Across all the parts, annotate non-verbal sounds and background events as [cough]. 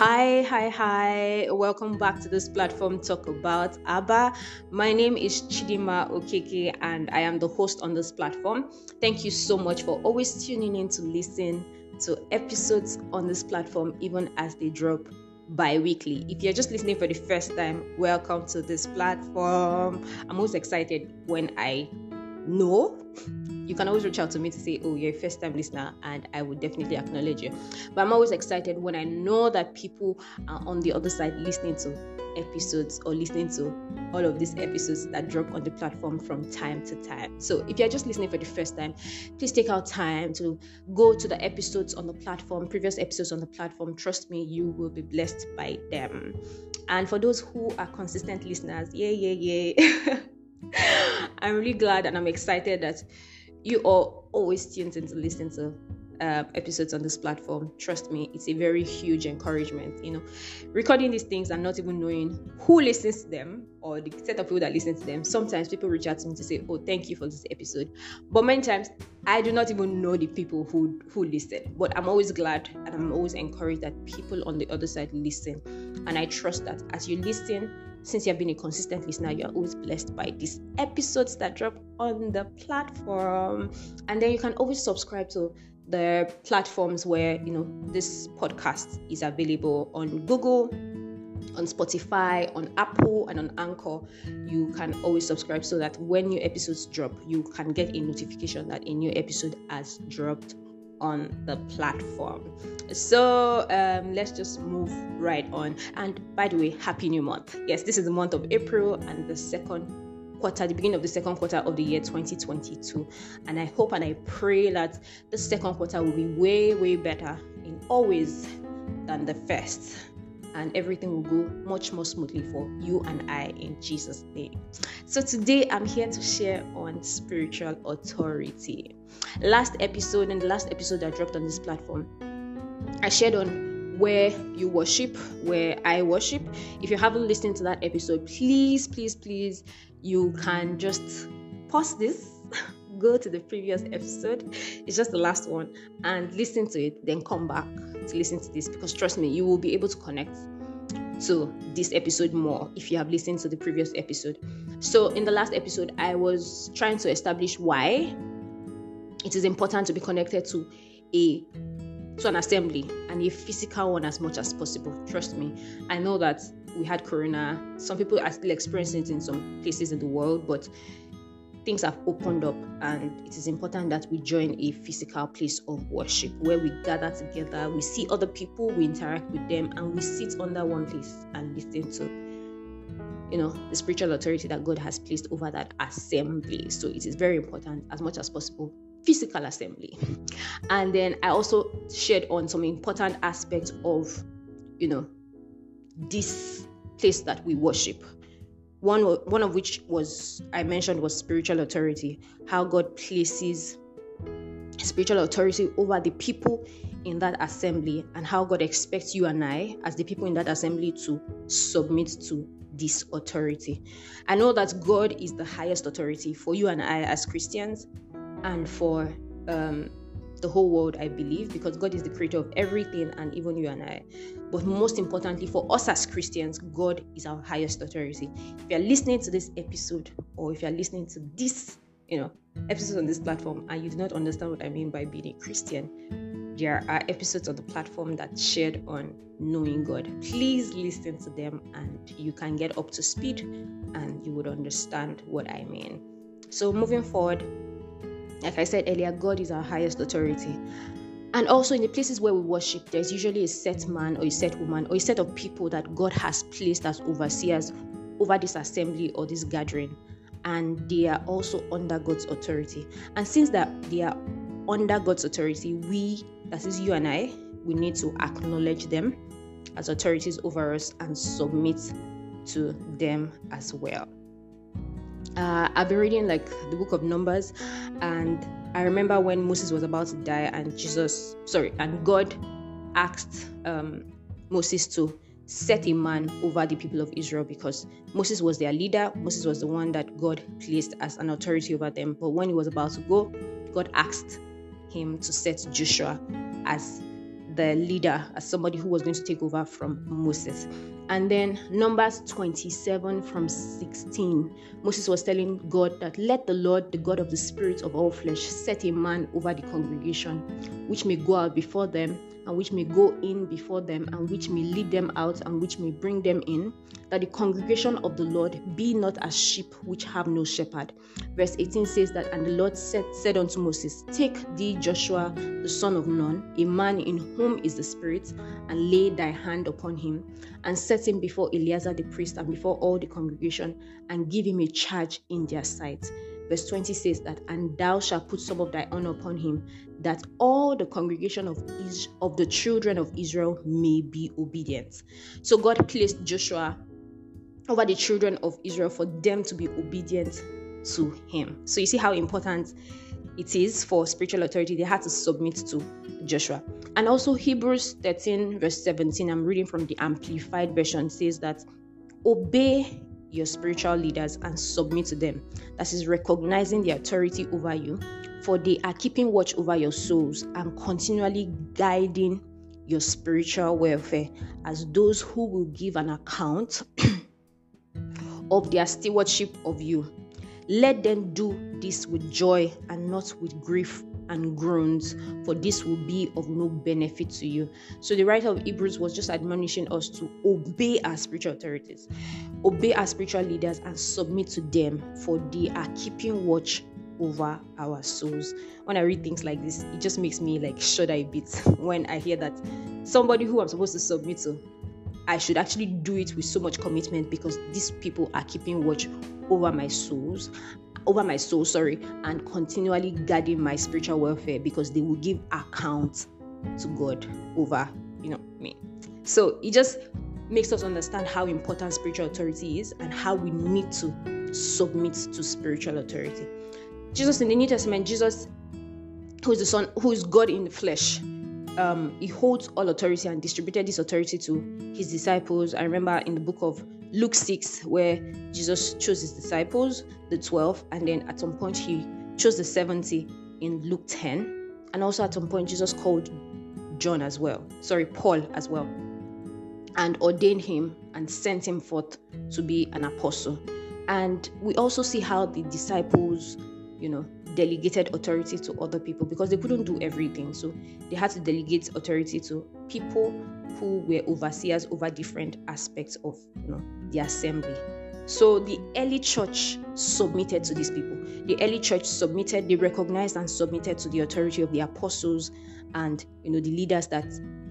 Hi, hi, hi. Welcome back to this platform, Talk About ABBA. My name is Chidima Okeke, and I am the host on this platform. Thank you so much for always tuning in to listen to episodes on this platform, even as they drop bi weekly. If you're just listening for the first time, welcome to this platform. I'm most excited when I know you can always reach out to me to say, Oh, you're a first time listener, and I would definitely acknowledge you. But I'm always excited when I know that people are on the other side listening to episodes or listening to all of these episodes that drop on the platform from time to time. So if you're just listening for the first time, please take out time to go to the episodes on the platform, previous episodes on the platform. Trust me, you will be blessed by them. And for those who are consistent listeners, yeah, yeah, yeah. [laughs] I'm really glad and I'm excited that you are always tuned in to listen to uh, episodes on this platform. Trust me, it's a very huge encouragement. You know, recording these things and not even knowing who listens to them or the set of people that listen to them. Sometimes people reach out to me to say, "Oh, thank you for this episode," but many times I do not even know the people who who listen. But I'm always glad and I'm always encouraged that people on the other side listen, and I trust that as you listen since you have been a consistent listener, you are always blessed by these episodes that drop on the platform. And then you can always subscribe to the platforms where you know this podcast is available on Google, on Spotify, on Apple, and on Anchor. You can always subscribe so that when new episodes drop, you can get a notification that a new episode has dropped on the platform. So um, let's just move right on. And by the way, happy new month. Yes, this is the month of April and the second quarter, the beginning of the second quarter of the year 2022. And I hope and I pray that the second quarter will be way, way better in always than the first. And everything will go much more smoothly for you and I in Jesus' name. So, today I'm here to share on spiritual authority. Last episode, and the last episode I dropped on this platform, I shared on where you worship, where I worship. If you haven't listened to that episode, please, please, please, you can just pause this, [laughs] go to the previous episode. It's just the last one, and listen to it, then come back to listen to this because trust me, you will be able to connect to this episode more if you have listened to the previous episode. So, in the last episode, I was trying to establish why it is important to be connected to a to an assembly and a physical one as much as possible. Trust me. I know that we had corona. Some people are still experiencing it in some places in the world, but things have opened up and it is important that we join a physical place of worship where we gather together, we see other people, we interact with them, and we sit under one place and listen to you know the spiritual authority that God has placed over that assembly. So it is very important as much as possible physical assembly. And then I also shared on some important aspects of, you know, this place that we worship. One, one of which was I mentioned was spiritual authority, how God places spiritual authority over the people in that assembly, and how God expects you and I, as the people in that assembly, to submit to this authority. I know that God is the highest authority for you and I as Christians, and for um, the whole world, I believe, because God is the creator of everything and even you and I. But most importantly, for us as Christians, God is our highest authority. If you're listening to this episode or if you're listening to this, you know, episode on this platform and you do not understand what I mean by being a Christian, there are episodes on the platform that shared on knowing God. Please listen to them and you can get up to speed and you would understand what I mean. So moving forward, like I said earlier, God is our highest authority. And also, in the places where we worship, there's usually a set man or a set woman or a set of people that God has placed as overseers over this assembly or this gathering. And they are also under God's authority. And since that they are under God's authority, we, that is you and I, we need to acknowledge them as authorities over us and submit to them as well uh, I've been reading like the book of Numbers, and I remember when Moses was about to die, and Jesus, sorry, and God asked um, Moses to set a man over the people of Israel because Moses was their leader. Moses was the one that God placed as an authority over them. But when he was about to go, God asked him to set Joshua as the leader, as somebody who was going to take over from Moses. And then Numbers 27 from 16, Moses was telling God that let the Lord, the God of the spirit of all flesh, set a man over the congregation, which may go out before them and which may go in before them, and which may lead them out, and which may bring them in, that the congregation of the Lord be not as sheep which have no shepherd. Verse 18 says that, And the Lord said, said unto Moses, Take thee Joshua the son of Nun, a man in whom is the Spirit, and lay thy hand upon him, and set him before Eleazar the priest and before all the congregation, and give him a charge in their sight verse 20 says that and thou shalt put some of thy honor upon him that all the congregation of Is- of the children of Israel may be obedient so God placed Joshua over the children of Israel for them to be obedient to him so you see how important it is for spiritual authority they had to submit to Joshua and also Hebrews 13 verse 17 I'm reading from the amplified version says that obey your spiritual leaders and submit to them. That is recognizing the authority over you, for they are keeping watch over your souls and continually guiding your spiritual welfare as those who will give an account of their stewardship of you. Let them do this with joy and not with grief and groans, for this will be of no benefit to you. So the writer of Hebrews was just admonishing us to obey our spiritual authorities, obey our spiritual leaders, and submit to them, for they are keeping watch over our souls. When I read things like this, it just makes me like shudder a bit [laughs] when I hear that somebody who I'm supposed to submit to, I should actually do it with so much commitment because these people are keeping watch over my souls over my soul, sorry, and continually guarding my spiritual welfare because they will give account to God over, you know, me. So it just makes us understand how important spiritual authority is and how we need to submit to spiritual authority. Jesus in the New Testament, Jesus, who is the Son, who is God in the flesh, um, he holds all authority and distributed this authority to his disciples. I remember in the book of Luke 6, where Jesus chose his disciples, the 12, and then at some point he chose the 70 in Luke 10. And also at some point, Jesus called John as well, sorry, Paul as well, and ordained him and sent him forth to be an apostle. And we also see how the disciples, you know, delegated authority to other people because they couldn't do everything. So they had to delegate authority to people who were overseers over different aspects of you know the assembly. So the early church submitted to these people. The early church submitted, they recognized and submitted to the authority of the apostles and you know the leaders that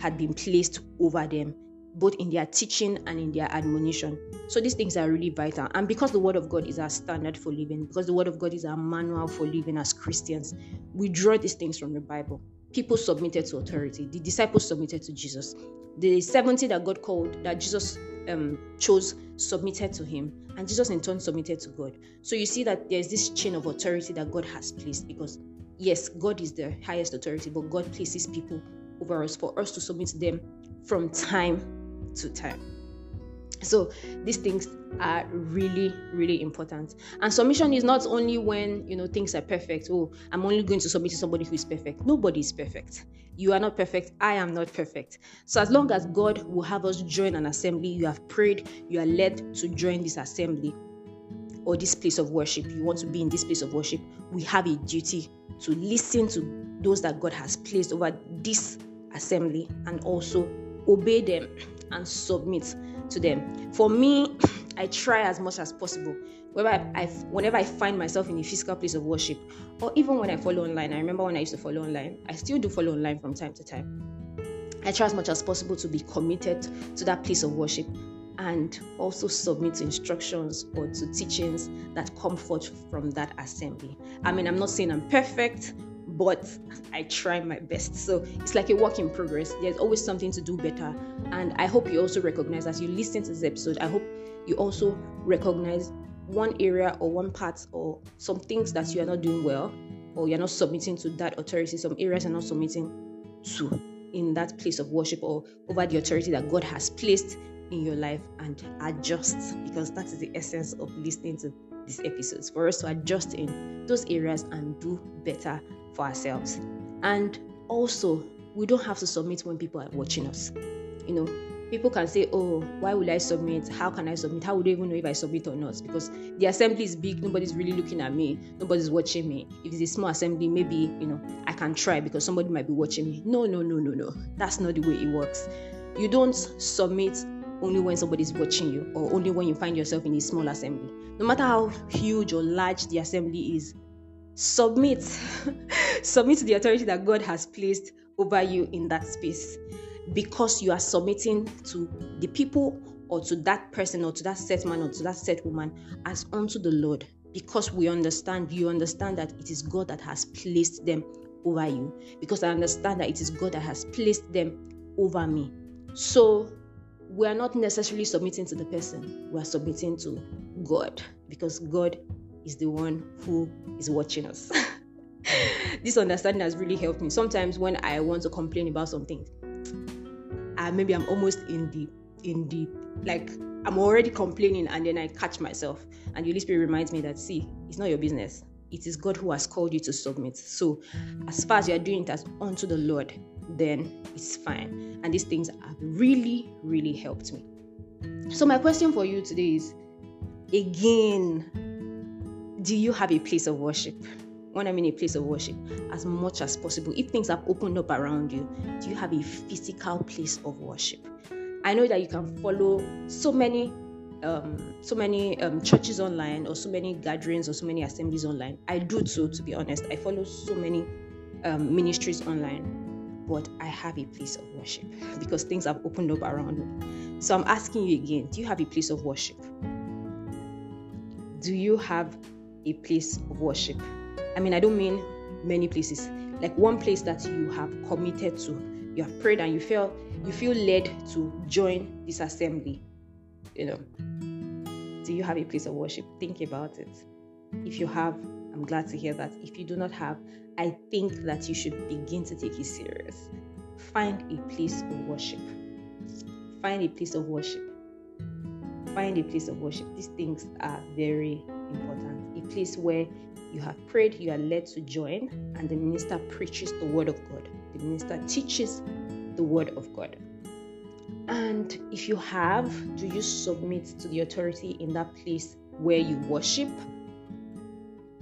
had been placed over them, both in their teaching and in their admonition. So these things are really vital. And because the word of God is our standard for living, because the word of God is our manual for living as Christians, we draw these things from the Bible. People submitted to authority. The disciples submitted to Jesus. The 70 that God called, that Jesus um, chose submitted to him, and Jesus in turn submitted to God. So you see that there's this chain of authority that God has placed because, yes, God is the highest authority, but God places people over us for us to submit to them from time to time. So these things are really, really important. And submission is not only when you know things are perfect. Oh, I'm only going to submit to somebody who is perfect. Nobody is perfect. You are not perfect. I am not perfect. So as long as God will have us join an assembly, you have prayed, you are led to join this assembly or this place of worship. You want to be in this place of worship. We have a duty to listen to those that God has placed over this assembly and also obey them and submit to them. For me, I try as much as possible. Whenever I, whenever I find myself in a physical place of worship, or even when I follow online, I remember when I used to follow online, I still do follow online from time to time. I try as much as possible to be committed to that place of worship and also submit to instructions or to teachings that come forth from that assembly. I mean, I'm not saying I'm perfect, but I try my best. So it's like a work in progress. There's always something to do better. And I hope you also recognize as you listen to this episode, I hope you also recognize one area or one part or some things that you are not doing well or you're not submitting to that authority, some areas you're not submitting to in that place of worship or over the authority that God has placed in your life and adjust because that is the essence of listening to these episodes for us to adjust in those areas and do better for ourselves. And also, we don't have to submit when people are watching us. You know, people can say, Oh, why would I submit? How can I submit? How would they even know if I submit or not? Because the assembly is big, nobody's really looking at me, nobody's watching me. If it's a small assembly, maybe you know I can try because somebody might be watching me. No, no, no, no, no. That's not the way it works. You don't submit only when somebody's watching you or only when you find yourself in a small assembly. No matter how huge or large the assembly is, submit. [laughs] submit to the authority that God has placed over you in that space because you are submitting to the people or to that person or to that set man or to that set woman as unto the Lord because we understand you understand that it is God that has placed them over you because I understand that it is God that has placed them over me. So we are not necessarily submitting to the person, we are submitting to God because God is the one who is watching us. [laughs] this understanding has really helped me. Sometimes when I want to complain about something, uh, maybe I'm almost in the in the like I'm already complaining and then I catch myself and the Holy Spirit reminds me that see, it's not your business. It is God who has called you to submit. So as far as you are doing it as unto the Lord, then it's fine. And these things have really, really helped me. So my question for you today is again, do you have a place of worship? when I'm in a place of worship, as much as possible. If things have opened up around you, do you have a physical place of worship? I know that you can follow so many um, so many um, churches online or so many gatherings or so many assemblies online. I do too, to be honest. I follow so many um, ministries online, but I have a place of worship because things have opened up around me. So I'm asking you again do you have a place of worship? Do you have a place of worship? I mean, I don't mean many places, like one place that you have committed to. You have prayed and you feel you feel led to join this assembly. You know, do you have a place of worship? Think about it. If you have, I'm glad to hear that. If you do not have, I think that you should begin to take it serious. Find a place of worship. Find a place of worship. Find a place of worship. These things are very important. A place where you have prayed, you are led to join, and the minister preaches the word of God. The minister teaches the word of God. And if you have, do you submit to the authority in that place where you worship?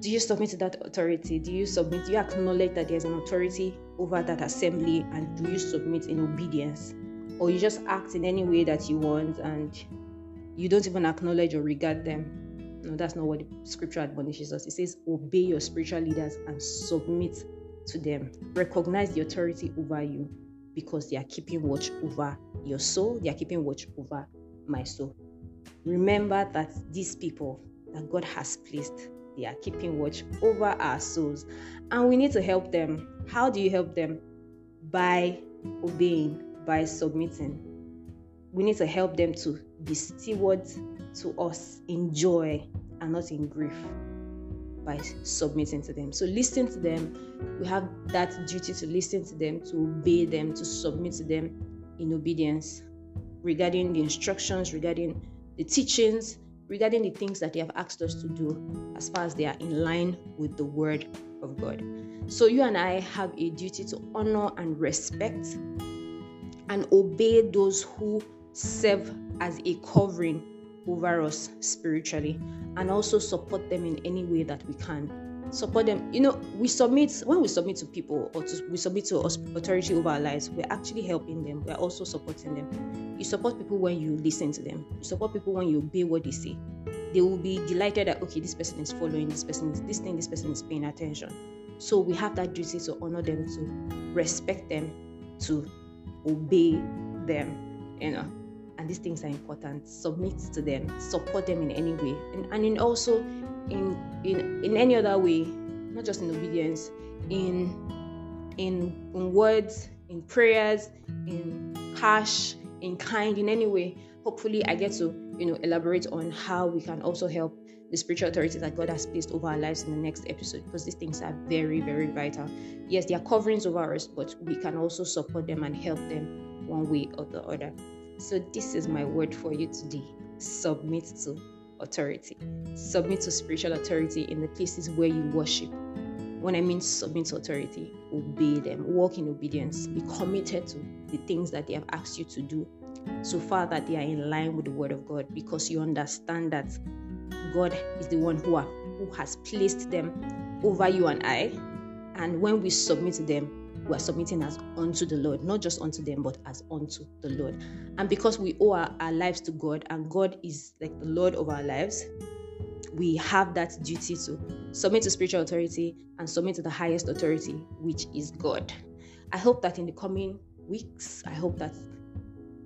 Do you submit to that authority? Do you submit? Do you acknowledge that there's an authority over that assembly? And do you submit in obedience? Or you just act in any way that you want and you don't even acknowledge or regard them? No, that's not what the scripture admonishes us. It says, Obey your spiritual leaders and submit to them. Recognize the authority over you because they are keeping watch over your soul, they are keeping watch over my soul. Remember that these people that God has placed, they are keeping watch over our souls, and we need to help them. How do you help them? By obeying, by submitting. We need to help them to be stewards to us in joy and not in grief by submitting to them. So listen to them. We have that duty to listen to them, to obey them, to submit to them in obedience regarding the instructions, regarding the teachings, regarding the things that they have asked us to do as far as they are in line with the word of God. So you and I have a duty to honor and respect and obey those who serve as a covering over us spiritually and also support them in any way that we can support them. You know we submit when we submit to people or to, we submit to authority over our lives we're actually helping them. We're also supporting them. You support people when you listen to them. You support people when you obey what they say. They will be delighted that okay this person is following this person is this thing this person is paying attention. So we have that duty to honor them to respect them to obey them you know and these things are important submit to them support them in any way and, and in also in in in any other way not just in obedience in in, in words in prayers in cash in kind in any way hopefully i get to you know elaborate on how we can also help the spiritual authority that God has placed over our lives in the next episode because these things are very, very vital. Yes, they are coverings over us, but we can also support them and help them one way or the other. So, this is my word for you today. Submit to authority, submit to spiritual authority in the places where you worship. When I mean submit to authority, obey them, walk in obedience, be committed to the things that they have asked you to do. So far that they are in line with the word of God because you understand that God is the one who, are, who has placed them over you and I. And when we submit to them, we are submitting as unto the Lord, not just unto them, but as unto the Lord. And because we owe our, our lives to God and God is like the Lord of our lives, we have that duty to submit to spiritual authority and submit to the highest authority, which is God. I hope that in the coming weeks, I hope that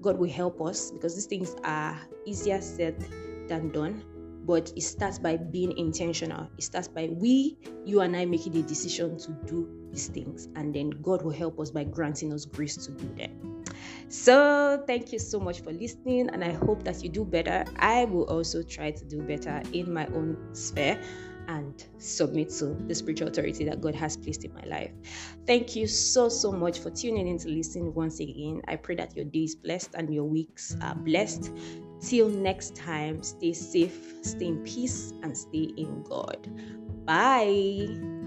God will help us because these things are easier said than done. But it starts by being intentional. It starts by we, you and I making the decision to do these things. And then God will help us by granting us grace to do them. So, thank you so much for listening, and I hope that you do better. I will also try to do better in my own sphere and submit to the spiritual authority that God has placed in my life. Thank you so, so much for tuning in to listen once again. I pray that your day is blessed and your weeks are blessed. Till next time, stay safe, stay in peace, and stay in God. Bye.